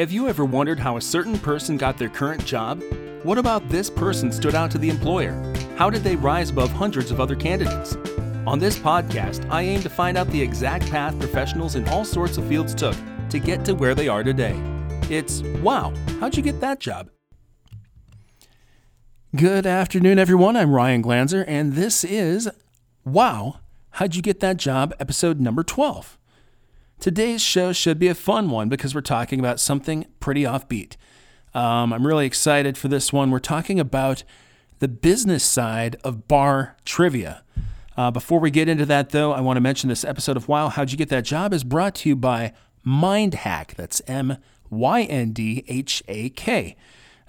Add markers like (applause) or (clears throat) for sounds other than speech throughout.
Have you ever wondered how a certain person got their current job? What about this person stood out to the employer? How did they rise above hundreds of other candidates? On this podcast, I aim to find out the exact path professionals in all sorts of fields took to get to where they are today. It's wow, how'd you get that job? Good afternoon, everyone. I'm Ryan Glanzer, and this is Wow, How'd You Get That Job, episode number 12. Today's show should be a fun one because we're talking about something pretty offbeat. Um, I'm really excited for this one. We're talking about the business side of bar trivia. Uh, before we get into that, though, I want to mention this episode of Wow, How'd You Get That Job is brought to you by MyndHak. That's M Y N D H A K.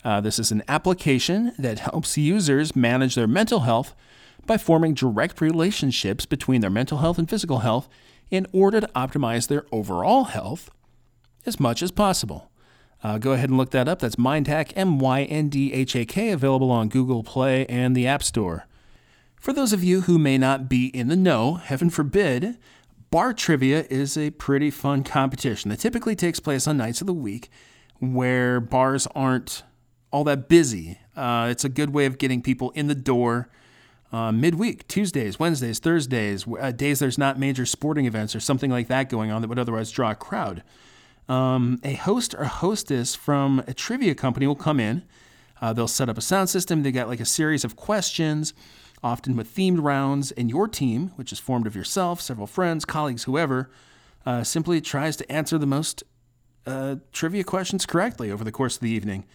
Uh, this is an application that helps users manage their mental health by forming direct relationships between their mental health and physical health in order to optimize their overall health as much as possible. Uh, go ahead and look that up. That's MyndHak, M Y N D H A K, available on Google Play and the App Store. For those of you who may not be in the know, heaven forbid, bar trivia is a pretty fun competition that typically takes place on nights of the week where bars aren't all that busy. Uh, it's a good way of getting people in the door uh, midweek, Tuesdays, Wednesdays, Thursdays, uh, days there's not major sporting events or something like that going on that would otherwise draw a crowd. Um, a host or hostess from a trivia company will come in. Uh, they'll set up a sound system. They got like a series of questions, often with themed rounds, and your team, which is formed of yourself, several friends, colleagues, whoever, uh, simply tries to answer the most uh, trivia questions correctly over the course of the evening.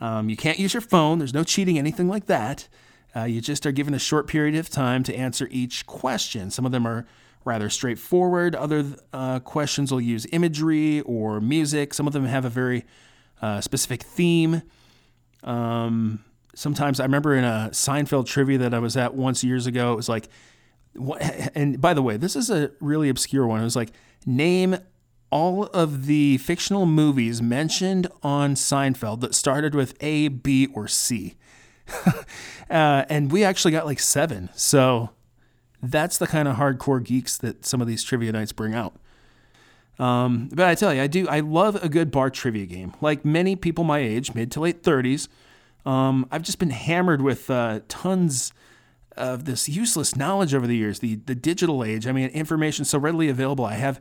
Um, you can't use your phone. There's no cheating, anything like that. Uh, you just are given a short period of time to answer each question. Some of them are rather straightforward. Other uh, questions will use imagery or music. Some of them have a very uh, specific theme. Um, sometimes I remember in a Seinfeld trivia that I was at once years ago, it was like, what, (laughs) and by the way, this is a really obscure one. It was like, name all of the fictional movies mentioned on Seinfeld that started with A, B, or C. (laughs) uh, and we actually got like seven. So that's the kind of hardcore geeks that some of these trivia nights bring out. Um, but I tell you, I do. I love a good bar trivia game. Like many people my age, mid to late thirties, um, I've just been hammered with uh, tons of this useless knowledge over the years. The the digital age. I mean, information so readily available. I have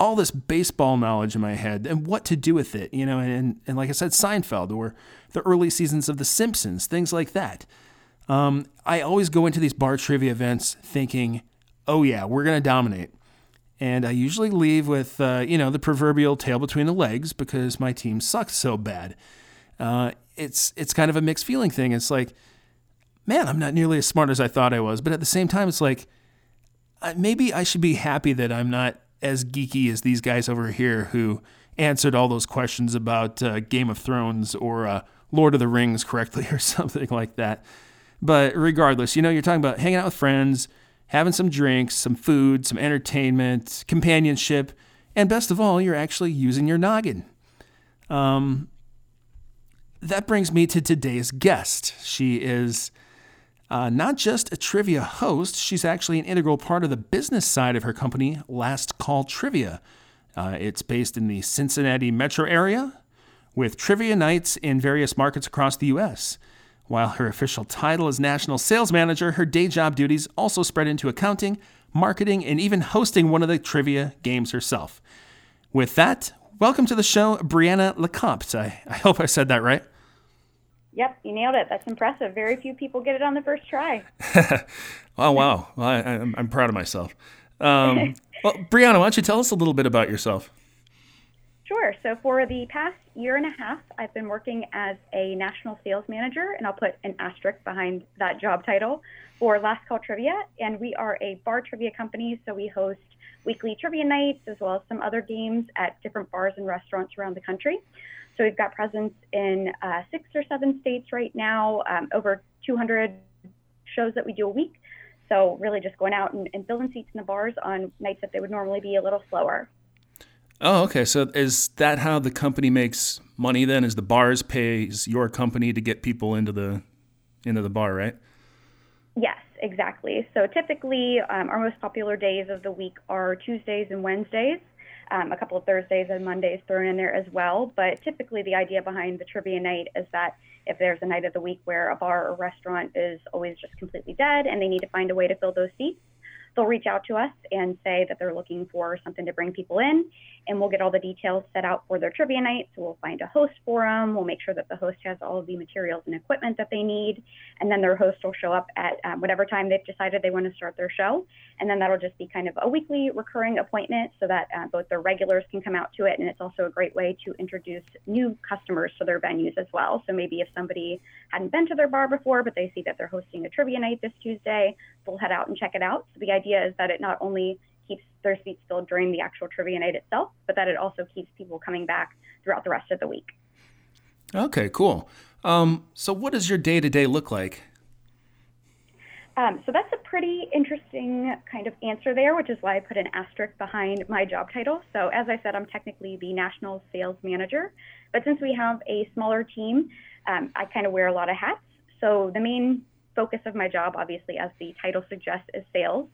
all this baseball knowledge in my head and what to do with it. You know, and and like I said, Seinfeld or the early seasons of The Simpsons, things like that. Um, I always go into these bar trivia events thinking, oh, yeah, we're going to dominate. And I usually leave with, uh, you know, the proverbial tail between the legs because my team sucks so bad. Uh, it's it's kind of a mixed feeling thing. It's like, man, I'm not nearly as smart as I thought I was. But at the same time, it's like, maybe I should be happy that I'm not as geeky as these guys over here who answered all those questions about uh, Game of Thrones or uh, Lord of the Rings correctly (laughs) or something like that. But regardless, you know, you're talking about hanging out with friends, having some drinks, some food, some entertainment, companionship, and best of all, you're actually using your noggin. Um, that brings me to today's guest. She is uh, not just a trivia host, she's actually an integral part of the business side of her company, Last Call Trivia. Uh, it's based in the Cincinnati metro area, with trivia nights in various markets across the U.S. While her official title is National Sales Manager, her day job duties also spread into accounting, marketing, and even hosting one of the trivia games herself. With that, welcome to the show, Brianna Lecomte. I, I hope I said that right. Yep, you nailed it. That's impressive. Very few people get it on the first try. (laughs) oh, wow. Well, I, am proud of myself. Um, (laughs) well, Brianna, why don't you tell us a little bit about yourself? Sure. So for the past year and a half, I've been working as a national sales manager, and I'll put an asterisk behind that job title for Last Call Trivia. And we are a bar trivia company, so we host weekly trivia nights as well as some other games at different bars and restaurants around the country. So we've got presence in uh, six or seven states right now, um, over 200 shows that we do a week. So really just going out and, and filling seats in the bars on nights that they would normally be a little slower. Oh, okay. So is that how the company makes money then? Is the bars pays your company to get people into the into the bar, right? Yes, exactly. So typically, um, our most popular days of the week are Tuesdays and Wednesdays. Um, a couple of Thursdays and Mondays thrown in there as well. But typically, the idea behind the trivia night is that if there's a night of the week where a bar or restaurant is always just completely dead and they need to find a way to fill those seats, they'll reach out to us and say that they're looking for something to bring people in, and we'll get all the details set out for their trivia night. So we'll find a host for them. We'll make sure that the host has all of the materials and equipment that they need, and then their host will show up at um, whatever time they've decided they want to start their show, and then that'll just be kind of a weekly recurring appointment so that uh, both their regulars can come out to it, and it's also a great way to introduce new customers to their venues as well. So maybe if somebody hadn't been to their bar before, but they see that they're hosting a trivia night this Tuesday, they'll head out and check it out. So the idea is that it not only keeps their seats filled during the actual trivia night itself, but that it also keeps people coming back throughout the rest of the week. Okay, cool. Um, so, what does your day to day look like? Um, so that's a pretty interesting kind of answer there, which is why I put an asterisk behind my job title. So as I said, I'm technically the national sales manager, but since we have a smaller team, um, I kind of wear a lot of hats. So the main focus of my job, obviously, as the title suggests, is sales.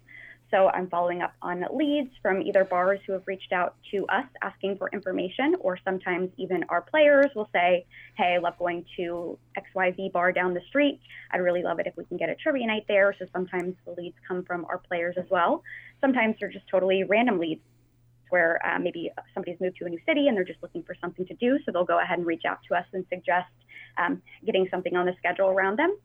So I'm following up on leads from either bars who have reached out to us asking for information, or sometimes even our players will say, Hey, I love going to XYZ bar down the street. I'd really love it if we can get a trivia night there. So sometimes the leads come from our players as well. Sometimes they're just totally random leads where uh, maybe somebody's moved to a new city and they're just looking for something to do. So they'll go ahead and reach out to us and suggest um, getting something on the schedule around them.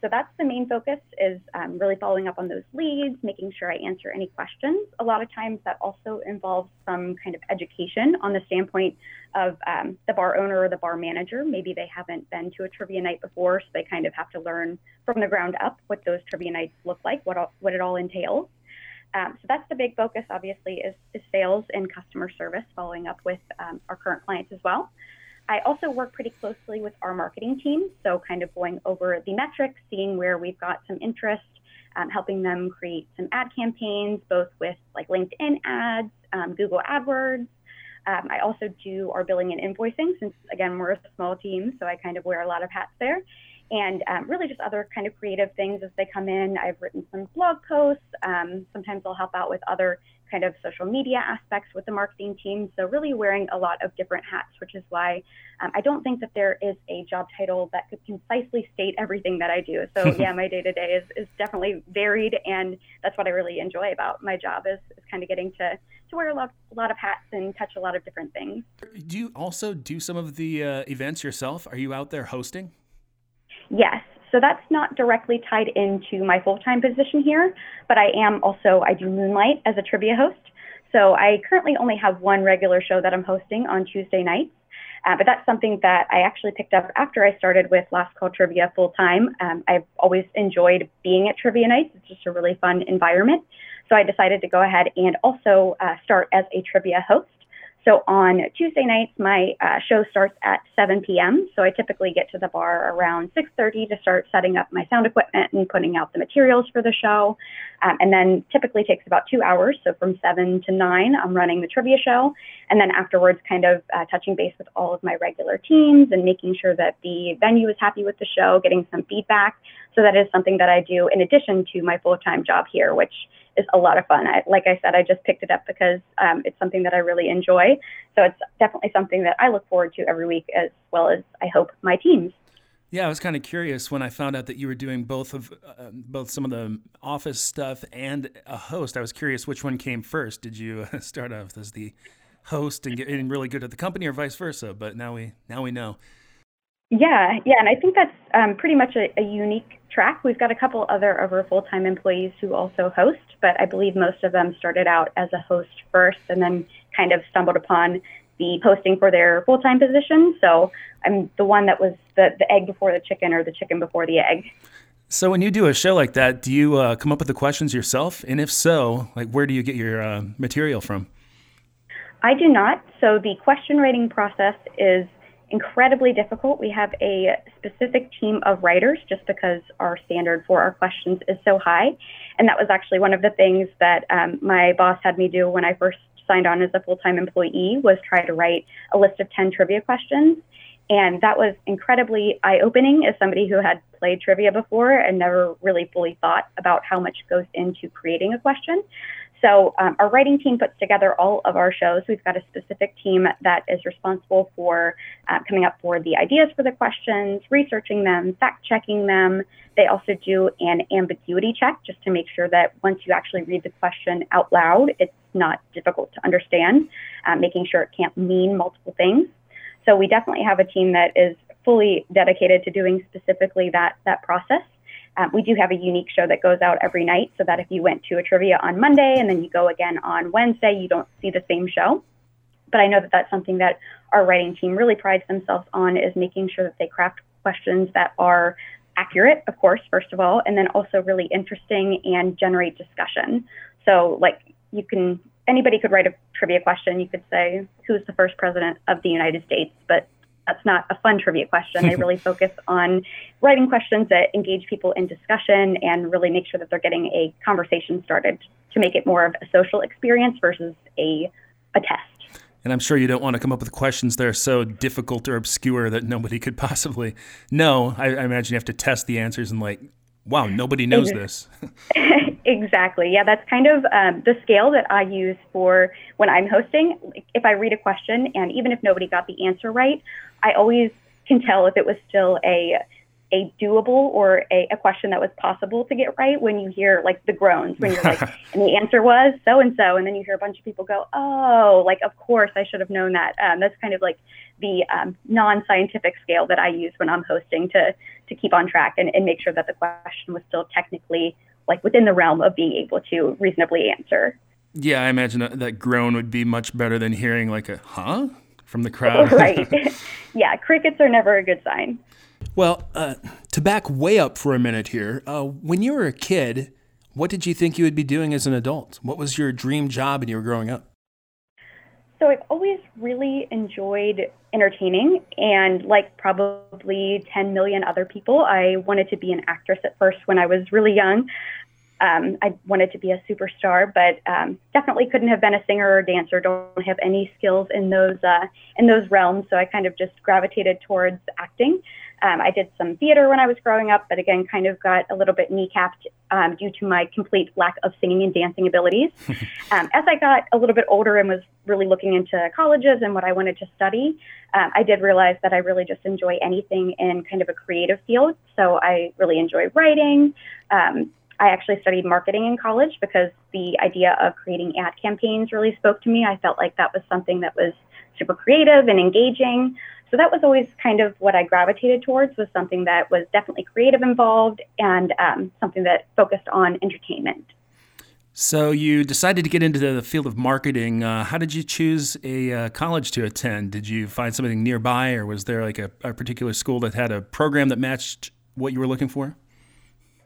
So that's the main focus is um, really following up on those leads, making sure I answer any questions. A lot of times that also involves some kind of education on the standpoint of um, the bar owner or the bar manager. Maybe they haven't been to a trivia night before, so they kind of have to learn from the ground up what those trivia nights look like, what, all, what it all entails. Um, so that's the big focus, obviously, is, is, sales and customer service, following up with um, our current clients as well. I also work pretty closely with our marketing team, so kind of going over the metrics, seeing where we've got some interest, um, helping them create some ad campaigns, both with like LinkedIn ads, um, Google AdWords. Um, I also do our billing and invoicing, since again we're a small team, so I kind of wear a lot of hats there. And um, really just other kind of creative things as they come in. I've written some blog posts. Um, sometimes I'll help out with other kind of social media aspects with the marketing team. So, really wearing a lot of different hats, which is why um, I don't think that there is a job title that could concisely state everything that I do. So, (laughs) yeah, my day to day is is definitely varied, and that's what I really enjoy about my job is, is kind of getting to to wear a lot, a lot of hats and touch a lot of different things. Do you also do some of the uh, events yourself? Are you out there hosting? Yes. So that's not directly tied into my full time position here, but I am also, I do moonlight as a trivia host. So I currently only have one regular show that I'm hosting on Tuesday nights. Uh, but that's something that I actually picked up after I started with Last Call Trivia full time. Um, I've always enjoyed being at trivia nights. It's just a really fun environment. So I decided to go ahead and also uh, start as a trivia host. So on Tuesday nights, my uh, show starts at 7 p.m. So I typically get to the bar around 6:30 to start setting up my sound equipment and putting out the materials for the show, um, and then typically takes about two hours. So from 7 to 9, I'm running the trivia show, and then afterwards, kind of uh, touching base with all of my regular teams and making sure that the venue is happy with the show, getting some feedback. So that is something that I do in addition to my full-time job here, which is a lot of fun. I, like I said, I just picked it up because um, it's something that I really enjoy. So it's definitely something that I look forward to every week, as well as I hope my teams. Yeah, I was kind of curious when I found out that you were doing both of uh, both some of the office stuff and a host. I was curious which one came first. Did you start off as the host and getting really good at the company, or vice versa? But now we now we know. Yeah, yeah, and I think that's um, pretty much a, a, unique track. We've got a couple other of our full time employees who also host, but I believe most of them started out as a host first and then kind of stumbled upon the posting for their full time position. So I'm the one that was the, the egg before the chicken or the chicken before the egg. So when you do a show like that, do you uh, come up with the questions yourself? And if so, like where do you get your uh, material from? I do not. So the question writing process is incredibly difficult. We have a specific team of writers just because our standard for our questions is so high. And that was actually one of the things that um, my boss had me do when I first signed on as a full-time employee was try to write a list of 10 trivia questions. And that was incredibly eye-opening as somebody who had played trivia before and never really fully thought about how much goes into creating a question. So um, our writing team puts together all of our shows. We've got a specific team that is responsible for uh, coming up for the ideas for the questions, researching them, fact checking them. They also do an ambiguity check just to make sure that once you actually read the question out loud, it's not difficult to understand, uh, making sure it can't mean multiple things. So we definitely have a team that is fully dedicated to doing specifically that that process. Um, we do have a unique show that goes out every night so that if you went to a trivia on Monday and then you go again on Wednesday, you don't see the same show. But I know that that's something that our writing team really prides themselves on is making sure that they craft questions that are accurate, of course, first of all, and then also really interesting and generate discussion. So, like, you can, anybody could write a trivia question. You could say, Who's the first president of the United States? But that's not a fun trivia question. They (laughs) really focus on writing questions that engage people in discussion and really make sure that they're getting a conversation started to make it more of a social experience versus a, a test. And I'm sure you don't want to come up with questions that are so difficult or obscure that nobody could possibly know. I, I imagine you have to test the answers and like, wow, nobody knows (laughs) this. (laughs) Exactly. Yeah, that's kind of um, the scale that I use for when I'm hosting. If I read a question, and even if nobody got the answer right, I always can tell if it was still a a doable or a, a question that was possible to get right when you hear like the groans when you're like (laughs) and the answer was so and so and then you hear a bunch of people go oh like of course i should have known that um, that's kind of like the um, non-scientific scale that i use when i'm hosting to to keep on track and, and make sure that the question was still technically like within the realm of being able to reasonably answer. Yeah, I imagine that, that groan would be much better than hearing like a huh from the crowd. (laughs) right. (laughs) yeah, crickets are never a good sign. Well, uh, to back way up for a minute here, uh, when you were a kid, what did you think you would be doing as an adult? What was your dream job when you were growing up? So I've always really enjoyed entertaining, and like probably 10 million other people, I wanted to be an actress at first when I was really young. Um, I wanted to be a superstar, but um, definitely couldn't have been a singer or dancer. Don't have any skills in those uh, in those realms, so I kind of just gravitated towards acting. Um, I did some theater when I was growing up, but again, kind of got a little bit kneecapped um, due to my complete lack of singing and dancing abilities. (laughs) um, as I got a little bit older and was really looking into colleges and what I wanted to study, um, I did realize that I really just enjoy anything in kind of a creative field. So I really enjoy writing. I actually studied marketing in college because the idea of creating ad campaigns really spoke to me. I felt like that was something that was super creative and engaging. So that was always kind of what I gravitated towards was something that was definitely creative involved and um, something that focused on entertainment. So you decided to get into the field of marketing. Uh, how did you choose a uh, college to attend? Did you find something nearby, or was there like a, a particular school that had a program that matched what you were looking for?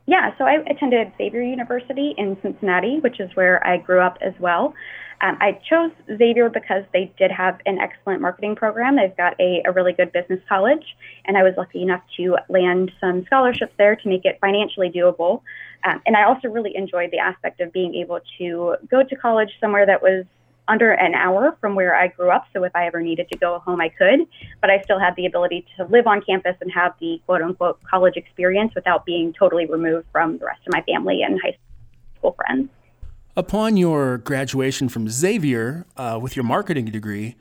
Yeah, so I attended Xavier University in Cincinnati, which is where I grew up as well. Um, I chose Xavier because they did have an excellent marketing program. They've got a, a really good business college, and I was lucky enough to land some scholarships there to make it financially doable. Um, and I also really enjoyed the aspect of being able to go to college somewhere that was under an hour from where I grew up. So if I ever needed to go home, I could. But I still had the ability to live on campus and have the quote unquote college experience without being totally removed from the rest of my family and high school friends. Upon your graduation from Xavier uh, with your marketing degree,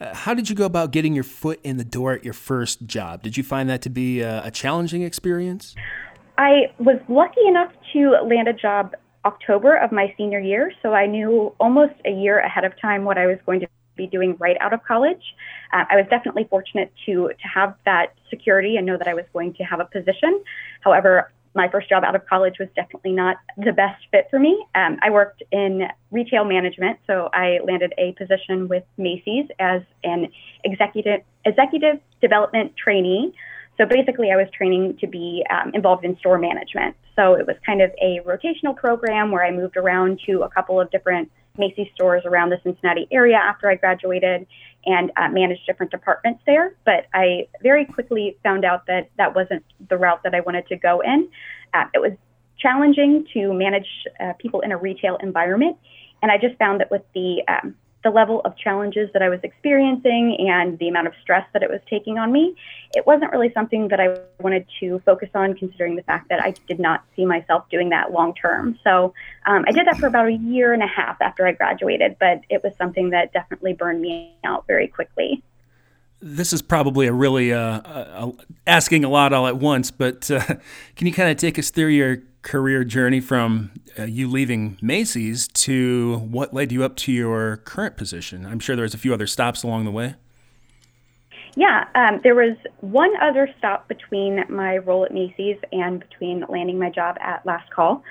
uh, how did you go about getting your foot in the door at your first job? Did you find that to be a, a challenging experience? I was lucky enough to land a job October of my senior year, so I knew almost a year ahead of time what I was going to be doing right out of college. Uh, I was definitely fortunate to to have that security and know that I was going to have a position. However, my first job out of college was definitely not the best fit for me. Um, I worked in retail management, so I landed a position with Macy's as an executive executive development trainee. So basically, I was training to be um, involved in store management. So it was kind of a rotational program where I moved around to a couple of different Macy's stores around the Cincinnati area after I graduated and uh, managed different departments there. But I very quickly found out that that wasn't the route that I wanted to go in. Uh, it was challenging to manage uh, people in a retail environment. And I just found that with the um, the level of challenges that I was experiencing and the amount of stress that it was taking on me, it wasn't really something that I wanted to focus on, considering the fact that I did not see myself doing that long term. So um, I did that for about a year and a half after I graduated, but it was something that definitely burned me out very quickly. This is probably a really uh, asking a lot all at once, but uh, (laughs) can you kind of take us through your career journey from uh, you leaving Macy's to what led you up to your current position? I'm sure there was a few other stops along the way. Yeah, um, there was one other stop between my role at Macy's and between landing my job at Last Call.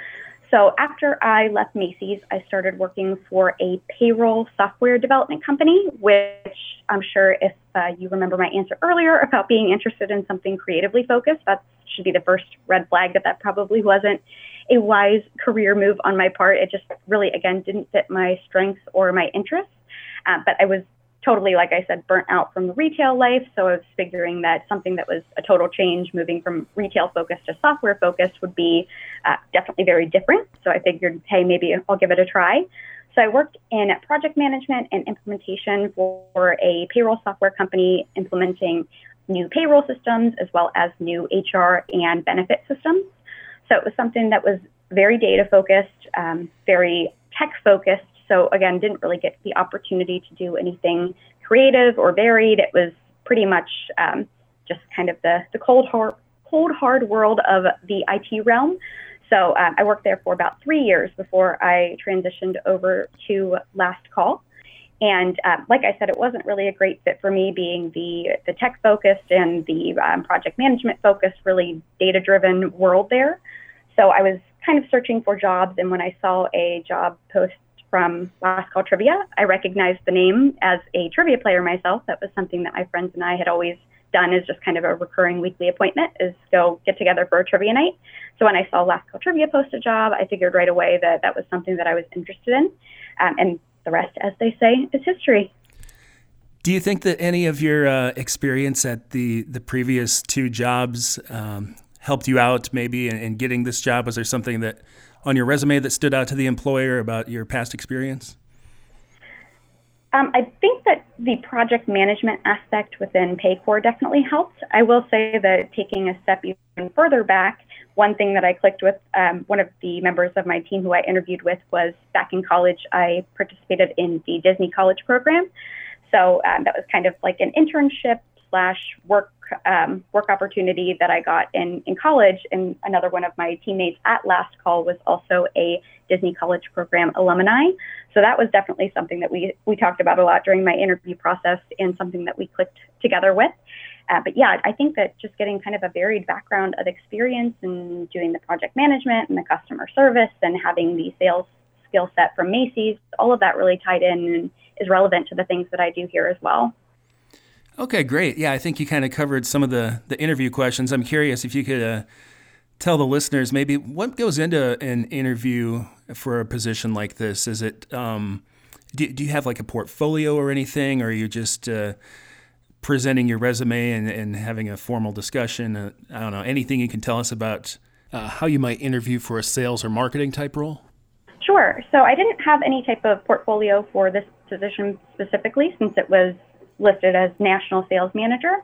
So after I left Macy's, I started working for a payroll software development company, which I'm sure if uh, you remember my answer earlier about being interested in something creatively focused, that should be the first red flag that that probably wasn't a wise career move on my part. It just really, again, didn't fit my strengths or my interests. Uh, but I was totally, like I said, burnt out from the retail life. So I was figuring that something that was a total change, moving from retail focused to software focused, would be uh, definitely very different. So I figured, hey, maybe I'll give it a try. So I worked in project management and implementation for a payroll software company implementing new payroll systems as well as new HR and benefit systems. So it was something that was very data focused, um, very tech focused, so again, didn't really get the opportunity to do anything creative or varied. It was pretty much um, just kind of the, the cold hard cold hard world of the IT realm. So um, I worked there for about three years before I transitioned over to Last Call. And um, like I said, it wasn't really a great fit for me, being the the tech focused and the um, project management focused, really data driven world there. So I was kind of searching for jobs, and when I saw a job post from Last Call Trivia. I recognized the name as a trivia player myself. That was something that my friends and I had always done as just kind of a recurring weekly appointment is go get together for a trivia night. So when I saw Last Call Trivia post a job, I figured right away that that was something that I was interested in. Um, and the rest, as they say, is history. Do you think that any of your uh, experience at the, the previous two jobs um, helped you out maybe in, in getting this job? Was there something that on your resume that stood out to the employer about your past experience? Um, I think that the project management aspect within Paycor definitely helped. I will say that taking a step even further back, one thing that I clicked with um, one of the members of my team who I interviewed with was back in college, I participated in the Disney College program. So um, that was kind of like an internship slash work um, work opportunity that I got in, in college. And another one of my teammates at Last Call was also a Disney College Program alumni. So that was definitely something that we, we talked about a lot during my interview process and something that we clicked together with. Uh, but yeah, I think that just getting kind of a varied background of experience and doing the project management and the customer service and having the sales skill set from Macy's, all of that really tied in and is relevant to the things that I do here as well. Okay, great. Yeah, I think you kind of covered some of the, the interview questions. I'm curious if you could uh, tell the listeners maybe what goes into an interview for a position like this. Is it, um, do, do you have like a portfolio or anything, or are you just uh, presenting your resume and, and having a formal discussion? Uh, I don't know, anything you can tell us about uh, how you might interview for a sales or marketing type role? Sure. So I didn't have any type of portfolio for this position specifically since it was listed as national sales manager.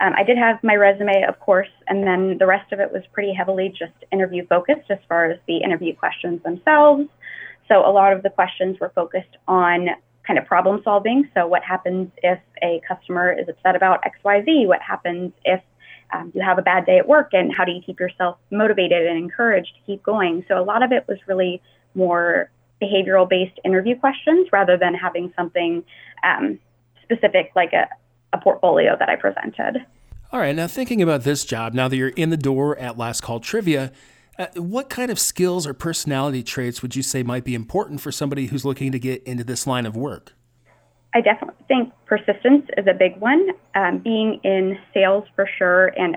Um, I did have my resume, of course, and then the rest of it was pretty heavily just interview focused as far as the interview questions themselves. So a lot of the questions were focused on kind of problem solving. So what happens if a customer is upset about XYZ? What happens if um, you have a bad day at work and how do you keep yourself motivated and encouraged to keep going? So a lot of it was really more behavioral based interview questions rather than having something um, specific, like a, a portfolio that I presented. All right. Now, thinking about this job, now that you're in the door at Last Call Trivia, uh, what kind of skills or personality traits would you say might be important for somebody who's looking to get into this line of work? I definitely think persistence is a big one. Um, being in sales for sure, and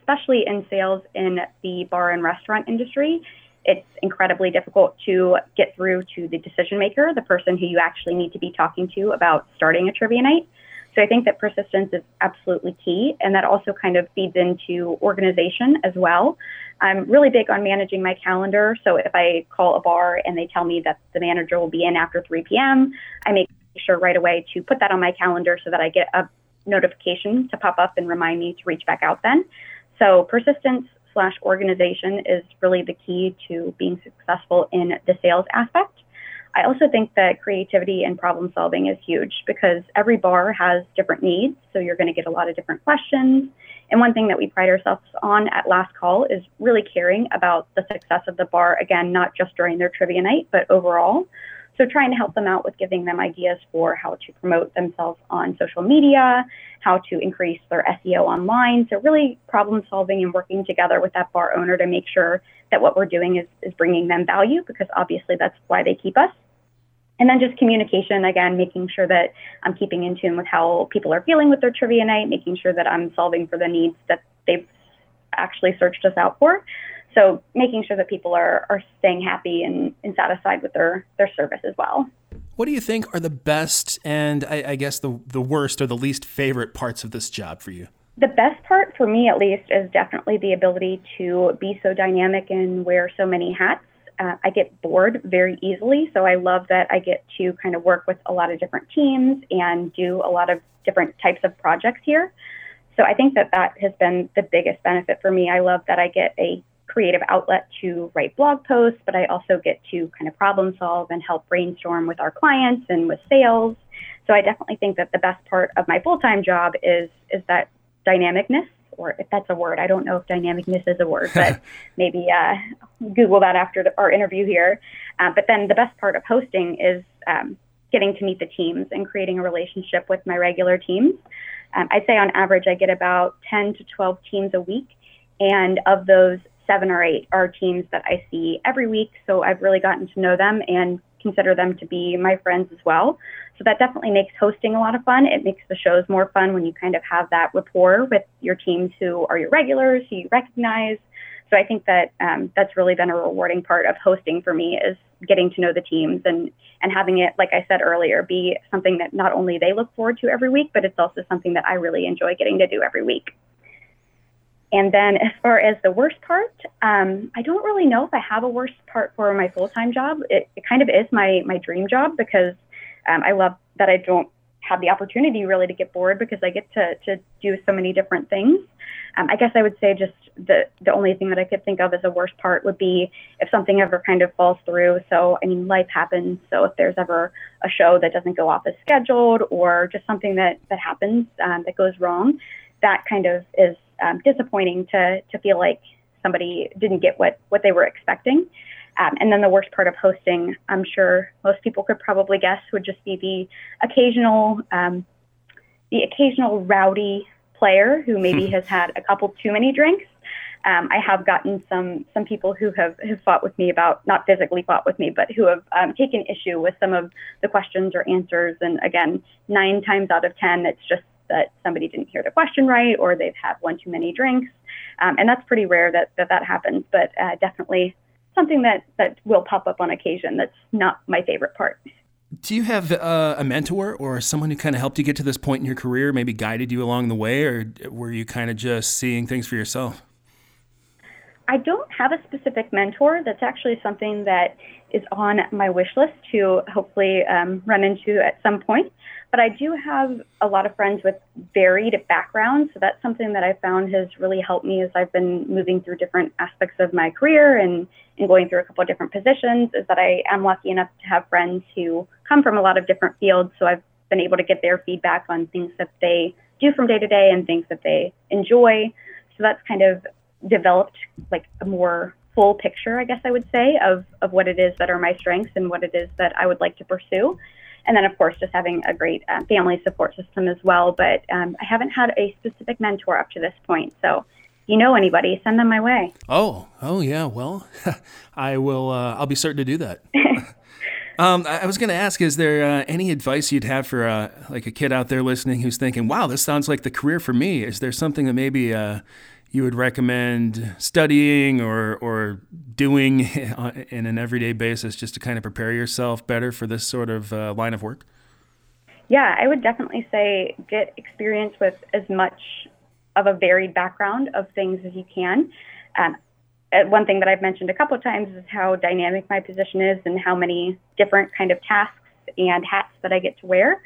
especially in sales in the bar and restaurant industry, it's incredibly difficult to get through to the decision maker, the person who you actually need to be talking to about starting a trivia night. So I think that persistence is absolutely key, and that also kind of feeds into organization as well. I'm really big on managing my calendar. So if I call a bar and they tell me that the manager will be in after 3 p.m., I make sure right away to put that on my calendar so that I get a notification to pop up and remind me to reach back out then. So persistence slash organization is really the key to being successful in the sales aspect. I also think that creativity and problem solving is huge because every bar has different needs. So you're going to get a lot of different questions. And one thing that we pride ourselves on at Last Call is really caring about the success of the bar, again, not just during their trivia night, but overall. So trying to help them out with giving them ideas for how to promote themselves on social media, how to increase their SEO online. So really problem solving and working together with that bar owner to make sure that what we're doing is, is bringing them value because obviously that's why they keep us. And then just communication, again, making sure that I'm keeping in tune with how people are feeling with their trivia night, making sure that I'm solving for the needs that they've actually searched us out for. So making sure that people are, are staying happy and, and satisfied with their, their service as well. What do you think are the best and I, I guess the, the worst or the least favorite parts of this job for you? The best part for me, at least, is definitely the ability to be so dynamic and wear so many hats. Uh, I get bored very easily, so I love that I get to kind of work with a lot of different teams and do a lot of different types of projects here. So I think that that has been the biggest benefit for me. I love that I get a creative outlet to write blog posts, but I also get to kind of problem solve and help brainstorm with our clients and with sales. So I definitely think that the best part of my full-time job is is that dynamicness, or if that's a word. I don't know if dynamicness is a word, (laughs) but maybe uh, Google that after the, our interview here. Uh, but then the best part of hosting is um, getting to meet the teams and creating a relationship with my regular teams. Um, I'd say on average, I get about 10 to 12 teams a week. And of those, seven or eight are teams that I see every week. So I've really gotten to know them and consider them to be my friends as well. So that definitely makes hosting a lot of fun. It makes the shows more fun when you kind of have that rapport with your teams who are your regulars, who you recognize. So I think that um, that's really been a rewarding part of hosting for me is getting to know the teams and and having it, like I said earlier, be something that not only they look forward to every week, but it's also something that I really enjoy getting to do every week. And then as far as the worst part, um, I don't really know if I have a worst part for my full time job. It, it, kind of is my my dream job because um, I love that I don't have the opportunity really to get bored because I get to to do so many different things. Um, I guess I would say just the the only thing that I could think of as a worst part would be if something ever kind of falls through. So I mean, life happens. So if there's ever a show that doesn't go off as scheduled or just something that that happens um, that goes wrong, that kind of is um, disappointing to to feel like somebody didn't get what what they were expecting. Um, and then the worst part of hosting, I'm sure most people could probably guess, would just be the occasional um, the occasional rowdy player who maybe (laughs) has had a couple too many drinks. Um, I have gotten some some people who have, have fought with me about not physically fought with me, but who have um, taken issue with some of the questions or answers. And again, nine times out of ten, it's just that somebody didn't hear the question right or they've had one too many drinks. Um, and that's pretty rare that that, that happens, but uh, definitely something that, that will pop up on occasion that's not my favorite part. Do you have uh, a mentor or someone who kind of helped you get to this point in your career, maybe guided you along the way, or were you kind of just seeing things for yourself? I don't have a specific mentor. That's actually something that is on my wish list to hopefully um, run into at some point. But I do have a lot of friends with varied backgrounds. So that's something that I found has really helped me as I've been moving through different aspects of my career and, and going through a couple of different positions. Is that I am lucky enough to have friends who come from a lot of different fields. So I've been able to get their feedback on things that they do from day to day and things that they enjoy. So that's kind of developed like a more full picture, I guess I would say, of, of what it is that are my strengths and what it is that I would like to pursue. And then, of course, just having a great uh, family support system as well. But um, I haven't had a specific mentor up to this point. So if you know anybody, send them my way. Oh, oh yeah. Well, (laughs) I will. Uh, I'll be certain to do that. (laughs) um, I was going to ask: Is there uh, any advice you'd have for uh, like a kid out there listening who's thinking, "Wow, this sounds like the career for me"? Is there something that maybe uh, you would recommend studying or, or doing (laughs) in an everyday basis just to kind of prepare yourself better for this sort of uh, line of work? Yeah, I would definitely say get experience with as much of a varied background of things as you can. Um, uh, one thing that I've mentioned a couple of times is how dynamic my position is and how many different kind of tasks and hats that I get to wear.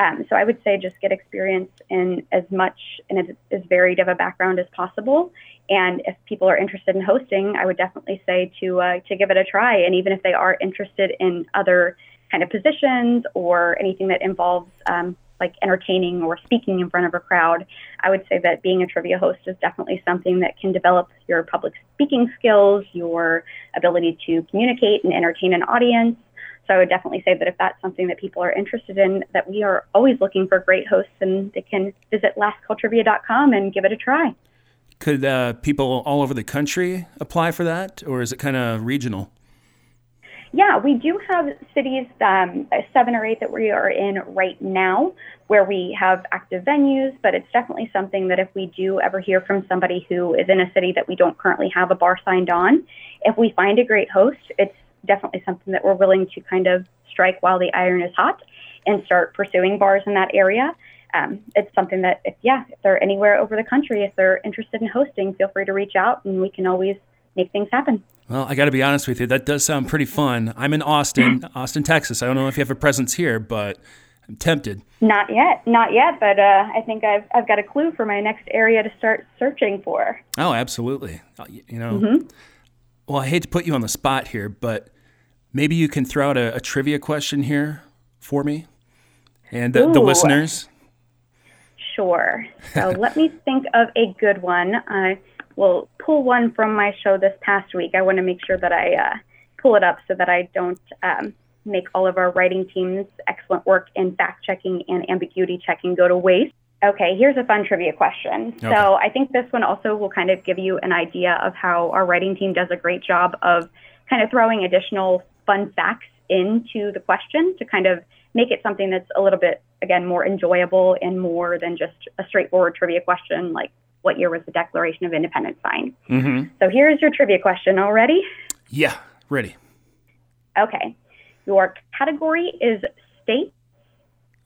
Um, so I would say just get experience in as much and as, as varied of a background as possible. And if people are interested in hosting, I would definitely say to uh, to give it a try. And even if they are interested in other kind of positions or anything that involves um, like entertaining or speaking in front of a crowd, I would say that being a trivia host is definitely something that can develop your public speaking skills, your ability to communicate and entertain an audience. So I would definitely say that if that's something that people are interested in, that we are always looking for great hosts and they can visit lastcalltrivia.com and give it a try. Could uh, people all over the country apply for that, or is it kind of regional? Yeah, we do have cities, um, seven or eight that we are in right now, where we have active venues, but it's definitely something that if we do ever hear from somebody who is in a city that we don't currently have a bar signed on, if we find a great host, it's definitely something that we're willing to kind of strike while the iron is hot and start pursuing bars in that area. Um, it's something that, if, yeah, if they're anywhere over the country, if they're interested in hosting, feel free to reach out and we can always make things happen. Well, I got to be honest with you. That does sound pretty fun. I'm in Austin, (clears throat) Austin, Texas. I don't know if you have a presence here, but I'm tempted. Not yet, not yet. But uh, I think I've I've got a clue for my next area to start searching for. Oh, absolutely. Uh, you know, mm-hmm. Well, I hate to put you on the spot here, but maybe you can throw out a, a trivia question here for me and the, the listeners. Sure. So (laughs) let me think of a good one. I will pull one from my show this past week. I want to make sure that I uh, pull it up so that I don't um, make all of our writing team's excellent work in fact checking and ambiguity checking go to waste. Okay, here's a fun trivia question. Okay. So I think this one also will kind of give you an idea of how our writing team does a great job of kind of throwing additional fun facts into the question to kind of make it something that's a little bit, again, more enjoyable and more than just a straightforward trivia question like what year was the Declaration of Independence signed? Mm-hmm. So here's your trivia question. All ready? Yeah, ready. Okay. Your category is state.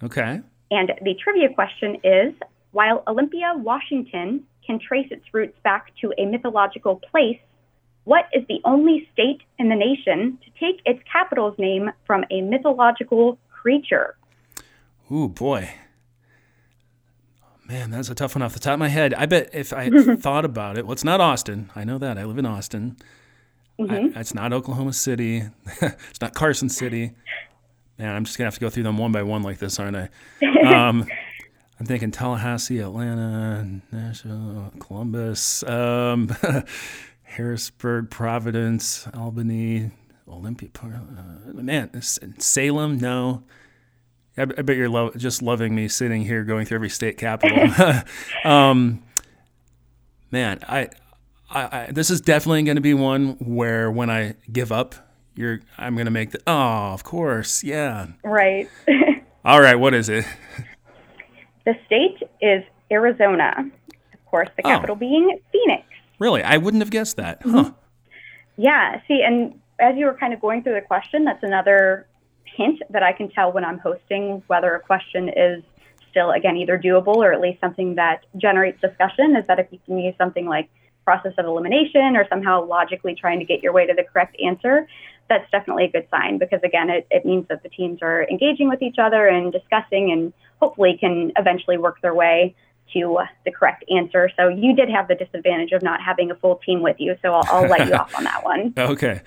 Okay. And the trivia question is while Olympia, Washington can trace its roots back to a mythological place, what is the only state in the nation to take its capital's name from a mythological creature? Ooh, boy. Man, that's a tough one off the top of my head. I bet if I (laughs) thought about it, well, it's not Austin. I know that. I live in Austin. Mm-hmm. I, it's not Oklahoma City. (laughs) it's not Carson City. Man, I'm just gonna have to go through them one by one like this, aren't I? (laughs) Um, I'm thinking Tallahassee, Atlanta, Nashville, Columbus, um, (laughs) Harrisburg, Providence, Albany, Olympia. Uh, man, Salem, no. I bet you're lo- just loving me sitting here going through every state capital. (laughs) um, man, I, I, I, this is definitely going to be one where when I give up, you're I'm going to make the oh, of course, yeah. Right. (laughs) All right, what is it? The state is Arizona. Of course, the oh. capital oh. being Phoenix. Really? I wouldn't have guessed that. Huh. Mm-hmm. Yeah, see, and as you were kind of going through the question, that's another hint that I can tell when I'm hosting whether a question is still, again, either doable or at least something that generates discussion is that if you can use something like process of elimination or somehow logically trying to get your way to the correct answer, that's definitely a good sign because, again, it, it means that the teams are engaging with each other and discussing and hopefully can eventually work their way to the correct answer. So you did have the disadvantage of not having a full team with you. So I'll, I'll let you (laughs) off on that one. Okay.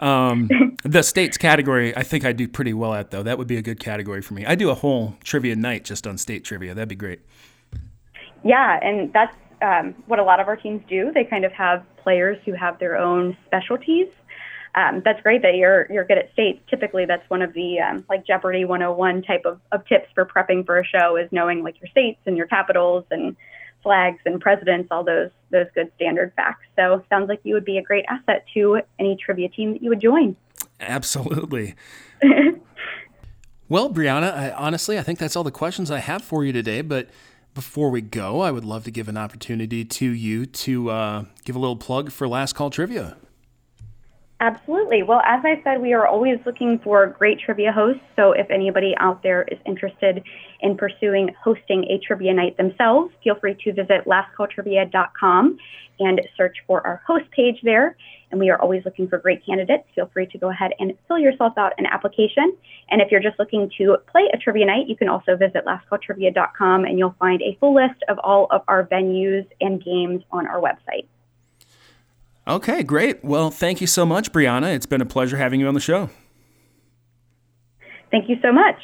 Um, the states category, I think I do pretty well at though. That would be a good category for me. I do a whole trivia night just on state trivia. That'd be great. Yeah, and that's um, what a lot of our teams do. They kind of have players who have their own specialties. Um, that's great that you're you're good at states. Typically, that's one of the um, like Jeopardy 101 type of, of tips for prepping for a show is knowing like your states and your capitals and flags and presidents, all those those good standard facts. So sounds like you would be a great asset to any trivia team that you would join. Absolutely. (laughs) well, Brianna, I, honestly, I think that's all the questions I have for you today. But before we go, I would love to give an opportunity to you to uh, give a little plug for Last Call Trivia. Absolutely. Well, as I said, we are always looking for great trivia hosts. So if anybody out there is interested in pursuing hosting a trivia night themselves, feel free to visit lastcalltrivia.com and search for our host page there. and we are always looking for great candidates. Feel free to go ahead and fill yourself out an application. And if you're just looking to play a trivia night, you can also visit lastcalltrivia.com and you'll find a full list of all of our venues and games on our website. Okay, great. Well, thank you so much, Brianna. It's been a pleasure having you on the show. Thank you so much.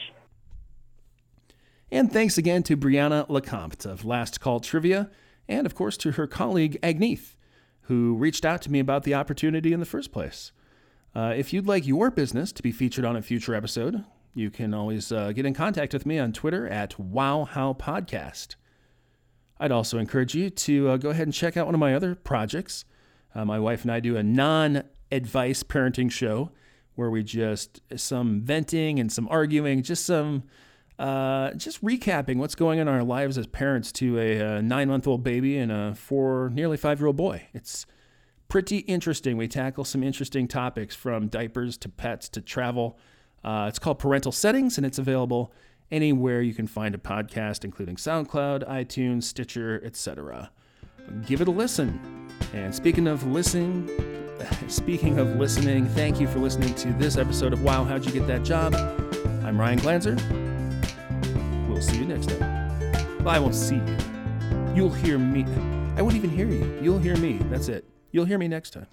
And thanks again to Brianna Lecomte of Last Call Trivia, and of course to her colleague Agneath, who reached out to me about the opportunity in the first place. Uh, if you'd like your business to be featured on a future episode, you can always uh, get in contact with me on Twitter at WowHowPodcast. I'd also encourage you to uh, go ahead and check out one of my other projects. Uh, my wife and I do a non advice parenting show where we just some venting and some arguing, just some uh, just recapping what's going on in our lives as parents to a, a uh, nine month old baby and a four, nearly five year old boy. It's pretty interesting. We tackle some interesting topics from diapers to pets to travel. Uh, it's called Parental Settings, and it's available anywhere you can find a podcast, including SoundCloud, iTunes, Stitcher, etc. Give it a listen. And speaking of listening, (laughs) speaking of listening, thank you for listening to this episode of Wow, How'd You Get That Job? I'm Ryan Glanzer. We'll see you next time. I won't see you. You'll hear me. I won't even hear you. You'll hear me. That's it. You'll hear me next time.